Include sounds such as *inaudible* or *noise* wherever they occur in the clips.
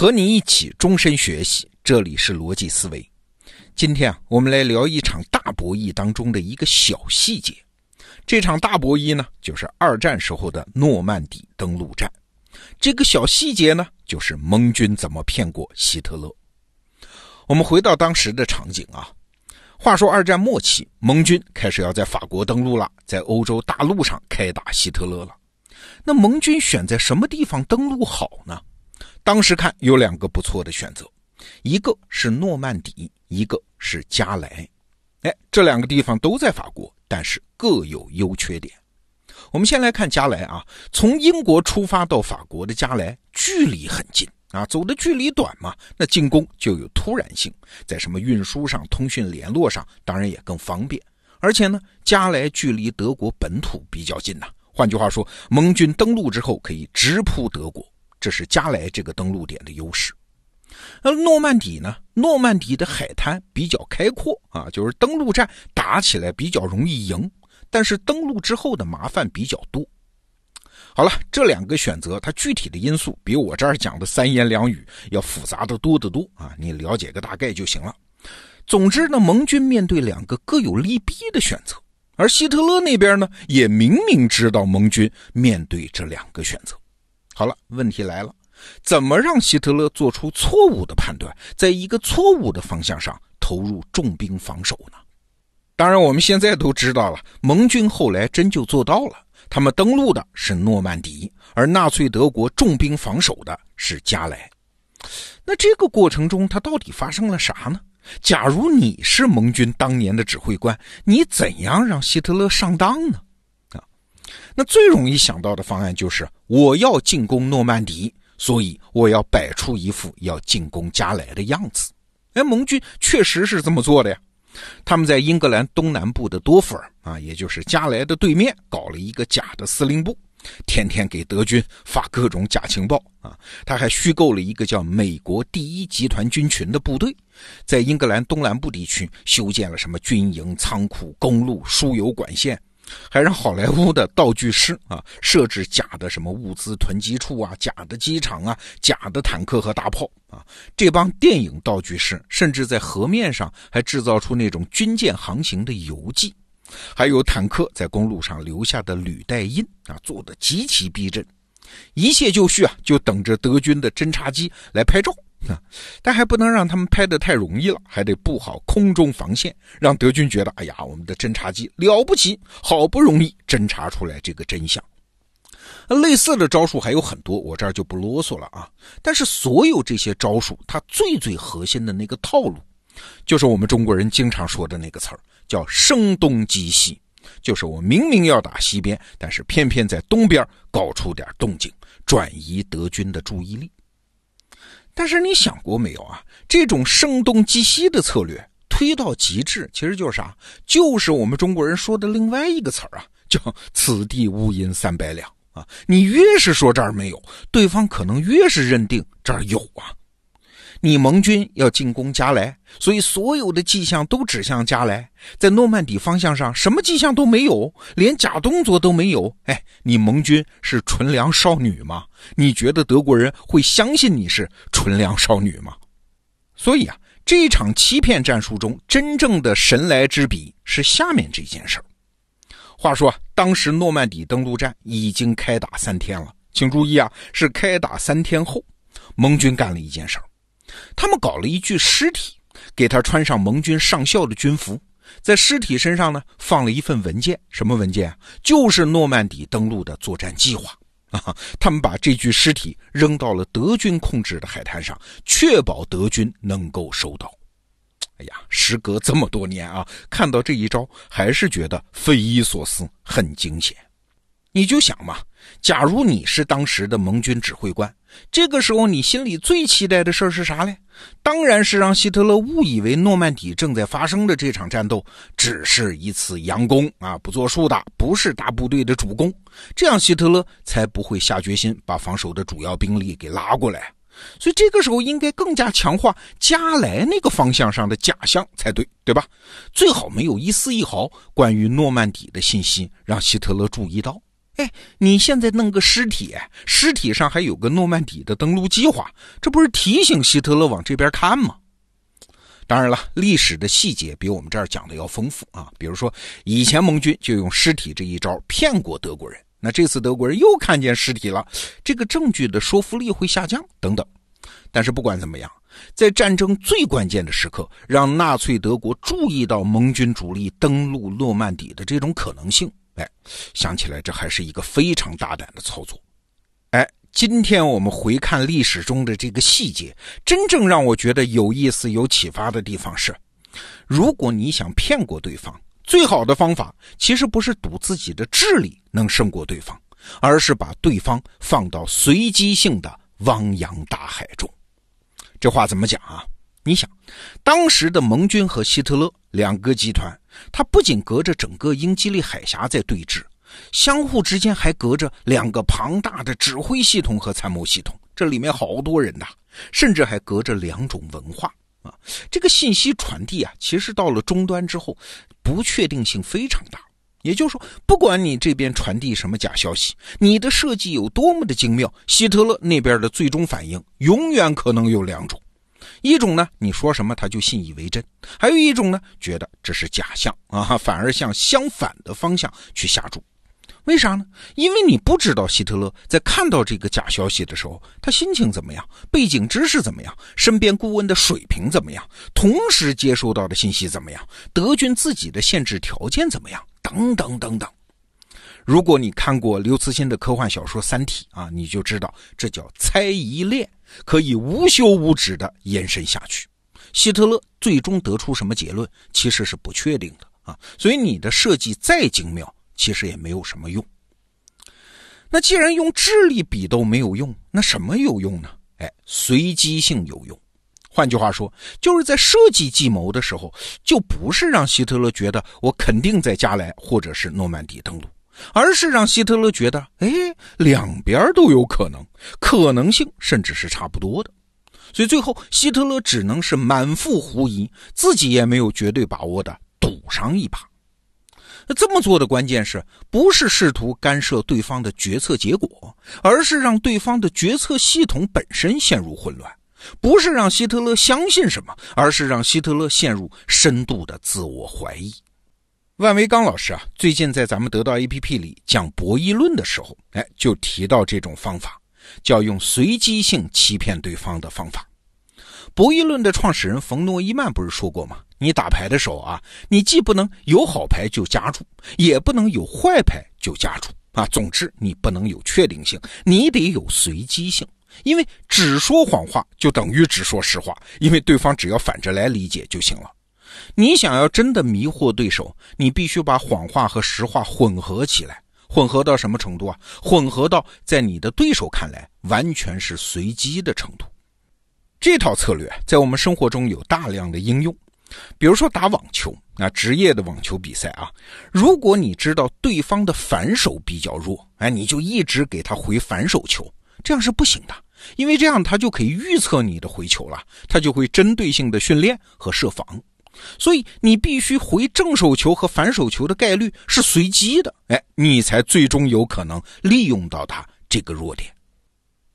和你一起终身学习，这里是逻辑思维。今天啊，我们来聊一场大博弈当中的一个小细节。这场大博弈呢，就是二战时候的诺曼底登陆战。这个小细节呢，就是盟军怎么骗过希特勒。我们回到当时的场景啊，话说二战末期，盟军开始要在法国登陆了，在欧洲大陆上开打希特勒了。那盟军选在什么地方登陆好呢？当时看有两个不错的选择，一个是诺曼底，一个是加莱。哎，这两个地方都在法国，但是各有优缺点。我们先来看加莱啊，从英国出发到法国的加莱距离很近啊，走的距离短嘛，那进攻就有突然性，在什么运输上、通讯联络上，当然也更方便。而且呢，加莱距离德国本土比较近呐，换句话说，盟军登陆之后可以直扑德国。这是加莱这个登陆点的优势，而诺曼底呢？诺曼底的海滩比较开阔啊，就是登陆战打起来比较容易赢，但是登陆之后的麻烦比较多。好了，这两个选择，它具体的因素比我这儿讲的三言两语要复杂的多得多啊，你了解个大概就行了。总之呢，盟军面对两个各有利弊的选择，而希特勒那边呢，也明明知道盟军面对这两个选择。好了，问题来了，怎么让希特勒做出错误的判断，在一个错误的方向上投入重兵防守呢？当然，我们现在都知道了，盟军后来真就做到了，他们登陆的是诺曼底，而纳粹德国重兵防守的是加莱。那这个过程中，他到底发生了啥呢？假如你是盟军当年的指挥官，你怎样让希特勒上当呢？那最容易想到的方案就是我要进攻诺曼底，所以我要摆出一副要进攻加莱的样子。哎，盟军确实是这么做的呀。他们在英格兰东南部的多弗尔啊，也就是加莱的对面，搞了一个假的司令部，天天给德军发各种假情报啊。他还虚构了一个叫美国第一集团军群的部队，在英格兰东南部地区修建了什么军营、仓库、公路、输油管线。还让好莱坞的道具师啊设置假的什么物资囤积处啊、假的机场啊、假的坦克和大炮啊。这帮电影道具师甚至在河面上还制造出那种军舰航行的游记，还有坦克在公路上留下的履带印啊，做的极其逼真。一切就绪啊，就等着德军的侦察机来拍照。但还不能让他们拍得太容易了，还得布好空中防线，让德军觉得，哎呀，我们的侦察机了不起，好不容易侦察出来这个真相。类似的招数还有很多，我这儿就不啰嗦了啊。但是所有这些招数，它最最核心的那个套路，就是我们中国人经常说的那个词儿，叫声东击西，就是我明明要打西边，但是偏偏在东边搞出点动静，转移德军的注意力。但是你想过没有啊？这种声东击西的策略推到极致，其实就是啥？就是我们中国人说的另外一个词儿啊，叫“此地无银三百两”啊！你越是说这儿没有，对方可能越是认定这儿有啊。你盟军要进攻加莱，所以所有的迹象都指向加莱。在诺曼底方向上，什么迹象都没有，连假动作都没有。哎，你盟军是纯良少女吗？你觉得德国人会相信你是纯良少女吗？所以啊，这场欺骗战术中真正的神来之笔是下面这件事儿。话说，当时诺曼底登陆战已经开打三天了，请注意啊，是开打三天后，盟军干了一件事儿。他们搞了一具尸体，给他穿上盟军上校的军服，在尸体身上呢放了一份文件，什么文件啊？就是诺曼底登陆的作战计划 *laughs* 啊！他们把这具尸体扔到了德军控制的海滩上，确保德军能够收到。哎呀，时隔这么多年啊，看到这一招，还是觉得匪夷所思，很惊险。你就想嘛，假如你是当时的盟军指挥官，这个时候你心里最期待的事儿是啥嘞？当然是让希特勒误以为诺曼底正在发生的这场战斗只是一次佯攻啊，不作数的，不是大部队的主攻，这样希特勒才不会下决心把防守的主要兵力给拉过来。所以这个时候应该更加强化加莱那个方向上的假象才对，对吧？最好没有一丝一毫关于诺曼底的信息让希特勒注意到。哎，你现在弄个尸体，尸体上还有个诺曼底的登陆计划，这不是提醒希特勒往这边看吗？当然了，历史的细节比我们这儿讲的要丰富啊。比如说，以前盟军就用尸体这一招骗过德国人，那这次德国人又看见尸体了，这个证据的说服力会下降等等。但是不管怎么样，在战争最关键的时刻，让纳粹德国注意到盟军主力登陆诺曼底的这种可能性，哎，想起来这还是一个非常大胆的操作。哎，今天我们回看历史中的这个细节，真正让我觉得有意思、有启发的地方是：如果你想骗过对方，最好的方法其实不是赌自己的智力能胜过对方，而是把对方放到随机性的汪洋大海中。这话怎么讲啊？你想，当时的盟军和希特勒两个集团，他不仅隔着整个英吉利海峡在对峙，相互之间还隔着两个庞大的指挥系统和参谋系统，这里面好多人呐，甚至还隔着两种文化啊。这个信息传递啊，其实到了终端之后，不确定性非常大。也就是说，不管你这边传递什么假消息，你的设计有多么的精妙，希特勒那边的最终反应永远可能有两种：一种呢，你说什么他就信以为真；还有一种呢，觉得这是假象啊，反而向相反的方向去下注。为啥呢？因为你不知道希特勒在看到这个假消息的时候，他心情怎么样，背景知识怎么样，身边顾问的水平怎么样，同时接收到的信息怎么样，德军自己的限制条件怎么样。等等等等，如果你看过刘慈欣的科幻小说《三体》啊，你就知道这叫猜疑链，可以无休无止的延伸下去。希特勒最终得出什么结论，其实是不确定的啊。所以你的设计再精妙，其实也没有什么用。那既然用智力比都没有用，那什么有用呢？哎，随机性有用。换句话说，就是在设计计谋的时候，就不是让希特勒觉得我肯定在加莱或者是诺曼底登陆，而是让希特勒觉得，哎，两边都有可能，可能性甚至是差不多的。所以最后，希特勒只能是满腹狐疑，自己也没有绝对把握的赌上一把。那这么做的关键是不是试图干涉对方的决策结果，而是让对方的决策系统本身陷入混乱。不是让希特勒相信什么，而是让希特勒陷入深度的自我怀疑。万维刚老师啊，最近在咱们得到 APP 里讲博弈论的时候，哎，就提到这种方法，叫用随机性欺骗对方的方法。博弈论的创始人冯诺依曼不是说过吗？你打牌的时候啊，你既不能有好牌就加注，也不能有坏牌就加注啊。总之，你不能有确定性，你得有随机性。因为只说谎话就等于只说实话，因为对方只要反着来理解就行了。你想要真的迷惑对手，你必须把谎话和实话混合起来，混合到什么程度啊？混合到在你的对手看来完全是随机的程度。这套策略在我们生活中有大量的应用，比如说打网球，那职业的网球比赛啊，如果你知道对方的反手比较弱，哎，你就一直给他回反手球。这样是不行的，因为这样他就可以预测你的回球了，他就会针对性的训练和设防，所以你必须回正手球和反手球的概率是随机的，哎，你才最终有可能利用到他这个弱点。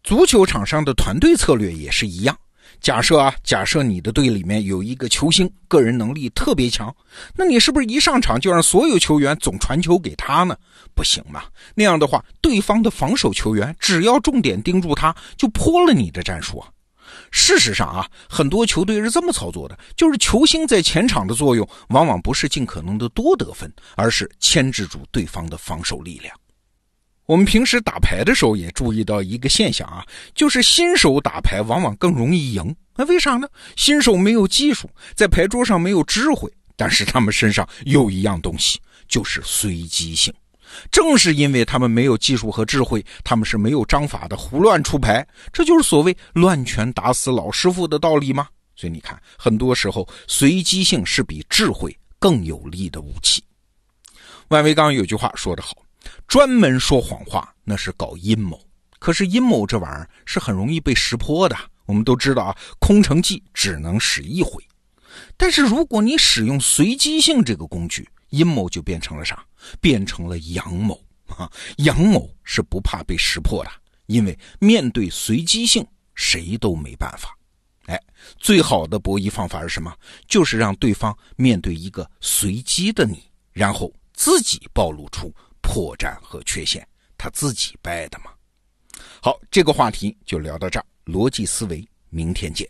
足球场上的团队策略也是一样。假设啊，假设你的队里面有一个球星，个人能力特别强，那你是不是一上场就让所有球员总传球给他呢？不行嘛，那样的话，对方的防守球员只要重点盯住他，就破了你的战术啊。事实上啊，很多球队是这么操作的，就是球星在前场的作用，往往不是尽可能的多得分，而是牵制住对方的防守力量。我们平时打牌的时候也注意到一个现象啊，就是新手打牌往往更容易赢。那为啥呢？新手没有技术，在牌桌上没有智慧，但是他们身上有一样东西，就是随机性。正是因为他们没有技术和智慧，他们是没有章法的胡乱出牌，这就是所谓乱拳打死老师傅的道理吗？所以你看，很多时候随机性是比智慧更有力的武器。万维刚有句话说得好。专门说谎话，那是搞阴谋。可是阴谋这玩意儿是很容易被识破的。我们都知道啊，空城计只能使一回。但是如果你使用随机性这个工具，阴谋就变成了啥？变成了阳谋啊，阳谋是不怕被识破的，因为面对随机性，谁都没办法。哎，最好的博弈方法是什么？就是让对方面对一个随机的你，然后自己暴露出破绽和缺陷，他自己败的嘛。好，这个话题就聊到这儿。逻辑思维，明天见。